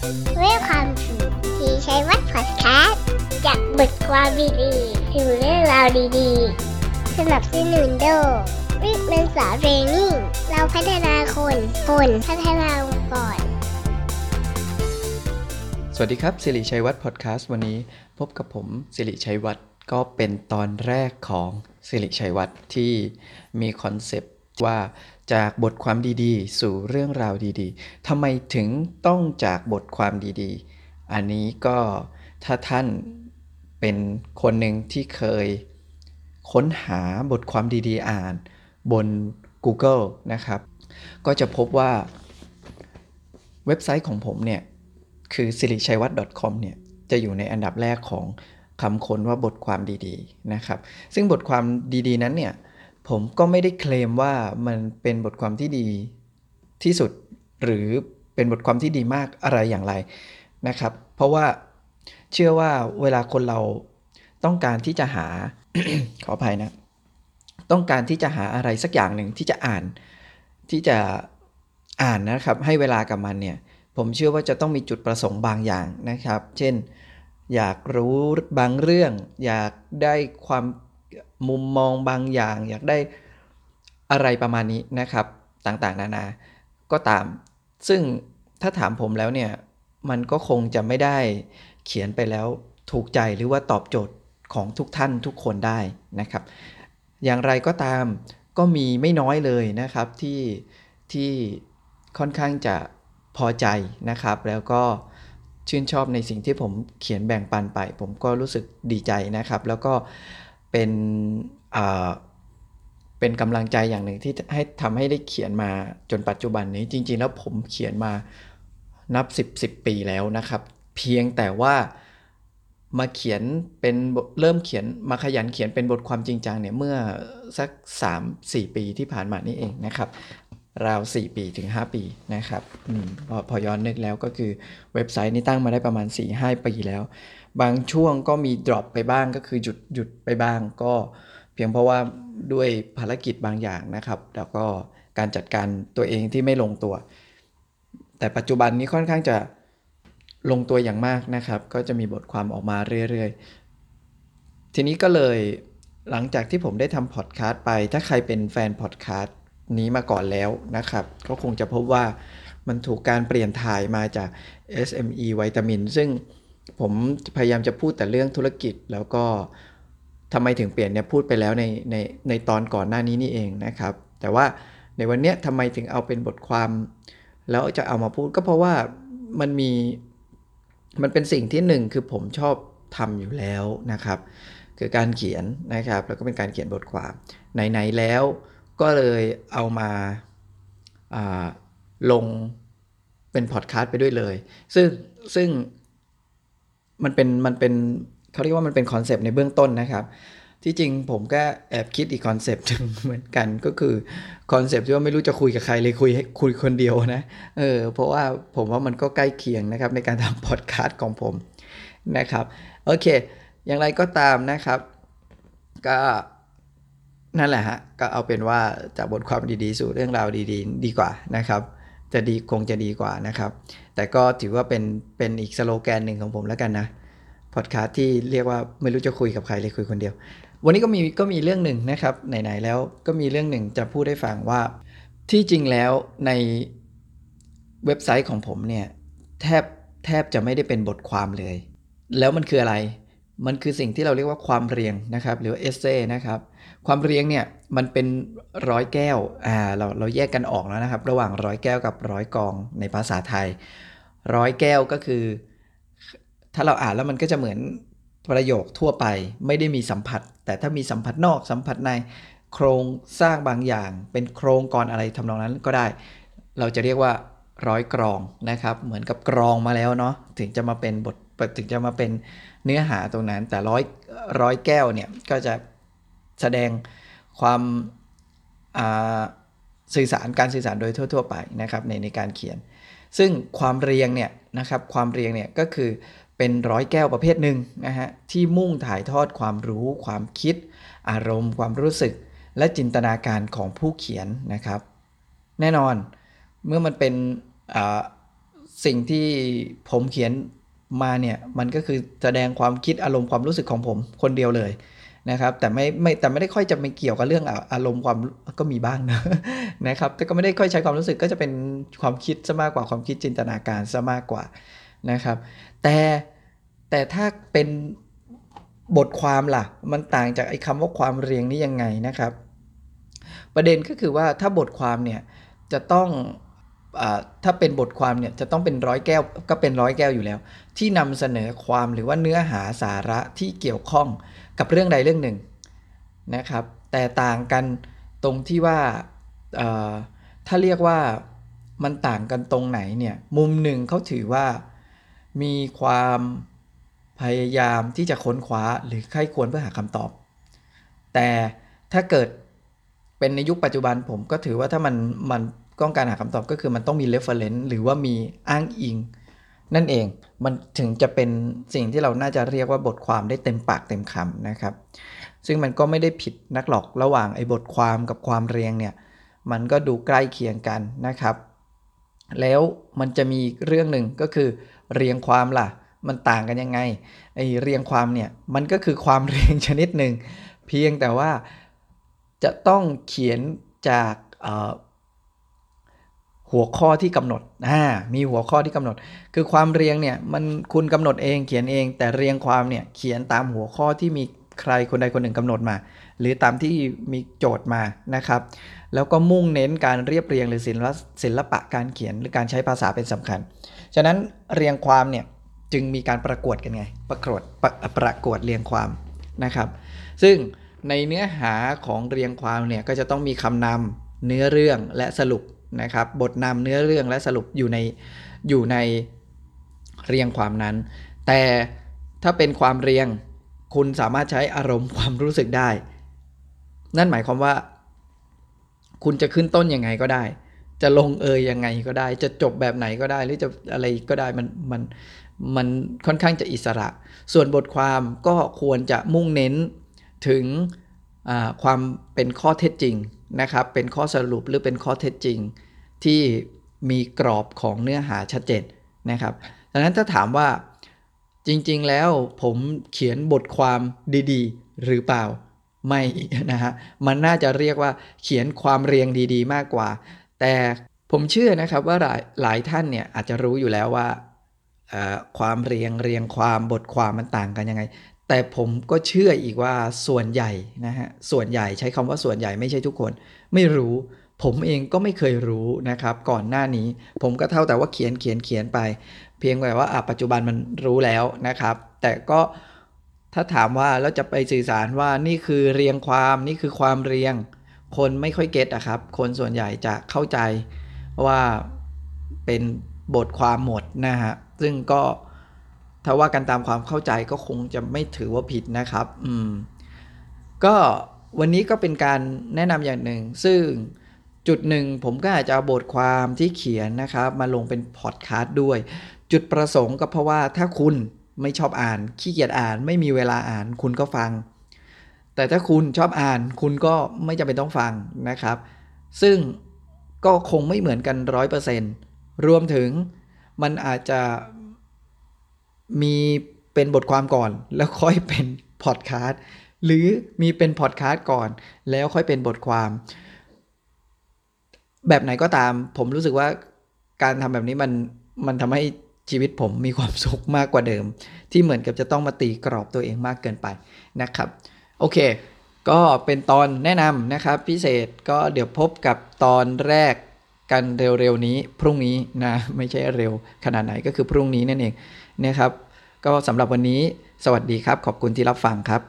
Welcome to สิริชัยวัฒน์พอดแคสต์จากบทความดีๆถึงเรื่องราวดีๆ สนับสนุนโดยวิกเมนสา Learning เราพัฒนาคน คนพัฒนาองค์กรสวัสดีครับสิริชัยวัฒน์พอดแคสต์วันนี้พบกับผมสิริชัยวัฒน์ก็เป็นตอนแรกของสิริชัยวัฒน์ที่มีคอนเซปต์ว่า จากบทความดีๆ สู่เรื่องราวดีๆทำไมถึงต้องจากบทความดีๆ อันนี้ก็ถ้าท่านเป็นคนหนึ่งที่เคย ค้นหาบทความดีๆ อ่าน บน Google นะครับ ก็จะพบว่าเว็บไซต์ของผมเนี่ยคือ s i r i c h a i w a t .com เนี่ยจะอยู่ในอันดับแรกของคำค้นว่าบทความดีๆนะครับ ซึ่งบทความดีๆนั้นเนี่ย ผมก็ไม่ได้เคลมว่ามันเป็นบทความที่ดีที่สุดหรือเป็นบทความที่ดีมากอะไรอย่างไรนะครับ เพราะว่าเชื่อว่าเวลาคนเราต้องการที่จะหา ขออภัยนะ ต้องการที่จะหาอะไรสักอย่างหนึ่งที่จะอ่านที่จะอ่านนะครับ ให้เวลากับมันเนี่ย ผมเชื่อว่าจะต้องมีจุดประสงค์บางอย่างนะครับ เช่น อยากรู้บางเรื่อง อยากได้ความ มุมมองบางอย่าง อยากได้อะไรประมาณนี้นะครับ ต่างๆ นานา ก็ตาม ซึ่งถ้าถามผมแล้วเนี่ย มันก็คงจะไม่ได้เขียนไปแล้วถูกใจหรือว่าตอบโจทย์ของทุกท่านทุกคนได้นะครับ อย่างไรก็ตามก็มีไม่น้อยเลยนะครับที่ที่ค่อนข้างจะพอใจนะครับ แล้วก็ชื่นชอบในสิ่งที่ผมเขียนแบ่งปันไป ผมก็รู้สึกดีใจนะครับ แล้วก็ เป็นเป็นกำลังใจอย่างหนึ่งที่ให้ทำให้ได้เขียนมาจนปัจจุบันนี้จริง ๆ แล้วผมเขียนมานับ 10 10 ปีแล้วนะครับ เพียงแต่ว่ามาเขียนเป็นเริ่มเขียนมาขยันเขียนเป็นบทความจริงจังเนี่ยเมื่อสัก 3-4 ปีที่ผ่านมานี่เองนะครับ ราว 4 ปีถึง 5 ปีนะครับอพอพอย้อนนึกแล้วก็คือเว็บไซต์นี้ตั้งมาได้ประมาณ 4-5 ปีแล้ว บางช่วงก็มี drop ไปบ้างก็คือหยุดหยุดไปบ้างก็ เพียงเพราะว่าด้วยภารกิจบางอย่างนะครับ แล้วก็การจัดการตัวเองที่ไม่ลงตัว แต่ปัจจุบันนี้ค่อนข้างจะลงตัวอย่างมากนะครับ ก็จะมีบทความออกมาเรื่อยๆ ทีนี้ก็เลยหลังจากที่ผมได้ทำพอดคาสต์ไป ถ้าใครเป็นแฟนพอดคาสต์นี้มาก่อนแล้วนะครับ ก็คงจะพบว่ามันถูกการเปลี่ยนถ่ายมาจาก SME วิตามิน ซึ่ง ผมพยายามจะพูดแต่เรื่องธุรกิจแล้วก็ทำไมถึงเปลี่ยนเนี่ยพูดไปแล้วในในในตอนก่อนหน้านี้นี่เองนะครับ แต่ว่าในวันเนี้ยทำไมถึงเอาเป็นบทความ แล้วจะเอามาพูดก็เพราะว่ามันมีมันเป็นสิ่งที่หนึ่งคือผมชอบทำอยู่แล้วนะครับ คือการเขียนนะครับแล้วก็เป็นการเขียนบทความไหนๆแล้วก็เลยเอามาลงเป็นพอดแคสต์ไปด้วยเลย ซึ่งซึ่ง มันเป็นมันเป็นเขาเรียกว่ามันเป็นคอนเซปต์ในเบื้องต้นนะครับ ที่จริงผมก็แอบคิดอีกคอนเซปต์หนึ่งเหมือนกันก็คือคอนเซปต์ที่ว่าไม่รู้จะคุยกับใครเลยคุยให้คุยคนเดียวนะเออเพราะว่าผมว่ามันก็ใกล้เคียงนะครับในการทำพอดแคสต์ของผมนะครับโอเค อย่างไรก็ตามนะครับ ก็นั่นแหละฮะก็เอาเป็นว่าจากบทความดีๆ สู่เรื่องราวดีๆ ดีกว่านะครับ จะดีคงจะดีกว่านะครับ แต่ก็ถือว่าเป็นเป็นอีกสโลแกนหนึ่งของผมแล้วกันนะพอดคาสต์ที่เรียกว่าไม่รู้จะคุยกับใครเลยคุยคนเดียว วันนี้ก็มีก็มีเรื่องหนึ่งนะครับไหนๆแล้วก็มีเรื่องหนึ่งจะพูดให้ฟังว่าที่จริงแล้วในเว็บไซต์ของผมเนี่ยแทบแทบจะไม่ได้เป็นบทความเลย แล้วมันคืออะไร มันคือสิ่งที่เราเรียกว่าความเรียงนะครับ หรือเอเซ่นะครับ ความเรียงเนี่ย มันเป็นร้อยแก้วอ่าเราเราแยกกันออกแล้วนะครับ ระหว่างร้อยแก้วกับร้อยกองในภาษาไทย ร้อยแก้วก็คือ ถ้าเราอ่านแล้วมันก็จะเหมือนประโยคทั่วไปไม่ได้มีสัมผัส แต่ถ้ามีสัมผัสนอกสัมผัสในโครงสร้างบางอย่าง เป็นโครงกรอะไรทำนองนั้นก็ได้ เราจะเรียกว่าร้อยกรองนะครับ เหมือนกับกรองมาแล้วเนาะถึงจะมาเป็นบทถึงจะมาเป็นเนื้อหาตรงนั้น แต่ร้อยร้อยแก้วเนี่ยก็จะแสดง ความสื่อสารการสื่อสารโดยทั่ว ๆ ไปนะครับในในการเขียน ซึ่งความเรียงเนี่ยนะครับความเรียงเนี่ยก็คือเป็นร้อยแก้วประเภทหนึ่งนะฮะที่มุ่งถ่ายทอดความรู้ ความคิด อารมณ์ ความรู้สึก และจินตนาการของผู้เขียนนะครับ แน่นอนเมื่อมันเป็นสิ่งที่ผมเขียนมาเนี่ยมันก็คือแสดงความคิดอารมณ์ความรู้สึกของผมคนเดียวเลย นะครับแต่ไม่ไม่แต่ไม่ได้ค่อยจะไม่เกี่ยวกับเรื่องอารมณ์ความก็มีบ้างนะนะครับแต่ก็ไม่ได้ค่อยใช้ความรู้สึกก็จะเป็นความคิดซะมากกว่าความคิดจินตนาการซะมากกว่านะครับ แต่แต่ถ้าเป็นบทความล่ะ มันต่างจากไอ้คำว่าความเรียงนี้ยังไงนะครับ ประเด็นก็คือว่าถ้าบทความเนี่ยจะต้อง ถ้าเป็นบทความเนี่ยจะต้องเป็นร้อยแก้วก็เป็นร้อยแก้วอยู่แล้ว ที่นำเสนอความหรือว่าเนื้อหาสาระที่เกี่ยวข้องกับเรื่องใดเรื่องหนึ่งนะครับ แต่ต่างกันตรงที่ว่าถ้าเรียกว่ามันต่างกันตรงไหนเนี่ยมุมหนึ่งเขาถือว่ามีความพยายามที่จะค้นคว้าหรือใคร่ควรเพื่อหาคำตอบ แต่ถ้าเกิดเป็นในยุคปัจจุบันผมก็ถือว่าถ้ามันมัน ต้องการหาคำตอบก็คือมันต้องมี reference หรือว่ามีอ้างอิง นั่นเองมันถึงจะเป็นสิ่งที่เราน่าจะเรียกว่าบทความได้เต็มปากเต็มคำนะครับ ซึ่งมันก็ไม่ได้ผิดนักหรอกระหว่างไอ้บทความกับความเรียงเนี่ยมันก็ดูใกล้เคียงกันนะครับ แล้วมันจะมีเรื่องหนึ่งก็คือเรียงความล่ะ มันต่างกันยังไงไอ้เรียงความเนี่ยมันก็คือความเรียงชนิดหนึ่งเพียงแต่ว่าจะต้องเขียนจากเอ่อ หัวข้อที่กำหนดอ่ามีหัวข้อที่กำหนด คือความเรียงเนี่ยมันคุณกำหนดเองเขียนเอง แต่เรียงความเนี่ยเขียนตามหัวข้อที่มีใครคนใดคนหนึ่งกำหนดมา หรือตามที่มีโจทย์มานะครับ แล้วก็มุ่งเน้นการเรียบเรียงหรือศิลปะศิลปะการเขียนหรือการใช้ภาษาเป็นสำคัญ ฉะนั้นเรียงความเนี่ยจึงมีการประกวดกันไง ประกวดประประกวดเรียงความนะครับ ซึ่งในเนื้อหาของเรียงความเนี่ยก็จะต้องมีคำนำเนื้อเรื่องและสรุป นะครับ บทนำเนื้อเรื่องและสรุปอยู่ในอยู่ในเรียงความนั้น แต่ถ้าเป็นความเรียงคุณสามารถใช้อารมณ์ความรู้สึกได้ นั่นหมายความว่า คุณจะขึ้นต้นยังไงก็ได้ จะลงเอยยังไงก็ได้ จะจบแบบไหนก็ได้ หรือจะอะไรก็ได้มันมันมันค่อนข้างจะอิสระ ส่วนบทความก็ควรจะมุ่งเน้นถึง ความเป็นข้อเท็จจริงนะครับ เป็นข้อสรุปหรือเป็นข้อเท็จจริง ที่มีกรอบของเนื้อหาชัดเจนนะครับดังนั้นถ้าถามว่าจริงๆแล้วผมเขียนบทความดีๆ หรือเปล่าไม่นะฮะมันน่าจะเรียกว่าเขียนความเรียงดีๆ มากกว่า แต่ผมเชื่อนะครับว่าหลายหลายท่านเนี่ยอาจจะรู้อยู่แล้วว่าความเรียงเรียงความบทความมันต่างกันยังไง แต่ผมก็เชื่ออีกว่าส่วนใหญ่นะฮะส่วนใหญ่ใช้คำว่าส่วนใหญ่ไม่ใช่ทุกคน ไม่รู้ ผมเองก็ไม่เคยรู้นะครับ ก่อนหน้านี้ ผมก็เท่าแต่ว่าเขียนเขียนเขียนไป เพียงแต่ว่าปัจจุบันมันรู้แล้วนะครับ แต่ก็ถ้าถามว่าแล้วจะไปสื่อสารว่านี่คือเรียงความนี่คือความเรียง คนไม่ค่อยเก็ตอะครับ คนส่วนใหญ่จะเข้าใจว่าเป็นบทความหมดนะฮะซึ่งก็ ถ้าว่ากันตามความเข้าใจก็คงจะไม่ถือว่าผิดนะครับ อืม ก็วันนี้ก็เป็นการแนะนำอย่างหนึ่ง ซึ่งจุดหนึ่งผมก็อาจจะเอาบทความที่เขียนนะครับ มาลงเป็นพอดคาสต์ด้วย จุดประสงค์ก็เพราะว่าถ้าคุณไม่ชอบอ่าน ขี้เกียจอ่าน ไม่มีเวลาอ่าน คุณก็ฟัง แต่ถ้าคุณชอบอ่าน คุณก็ไม่จำเป็นต้องฟังนะครับ ซึ่งก็คงไม่เหมือนกันร้อยเปอร์เซนต์รวมถึงมันอาจจะ มีเป็นบทความก่อน แล้วค่อยเป็นพอดคาสต์หรือมีเป็นพอดคาสต์ก่อน แล้วค่อยเป็นบทความ แบบไหนก็ตาม ผมรู้สึกว่าการทำแบบนี้มันมันทำให้ชีวิตผมมีความสุขมากกว่าเดิม ที่เหมือนกับจะต้องมาตีกรอบตัวเองมากเกินไปนะครับ โอเค ก็เป็นตอนแนะนำนะครับ พิเศษก็เดี๋ยวพบกับตอนแรกกันเร็วๆนี้ พรุ่งนี้นะ ไม่ใช่เร็วขนาดไหนก็คือพรุ่งนี้นั่นเอง นะครับ ก็สำหรับวันนี้สวัสดีครับ ขอบคุณที่รับฟังครับ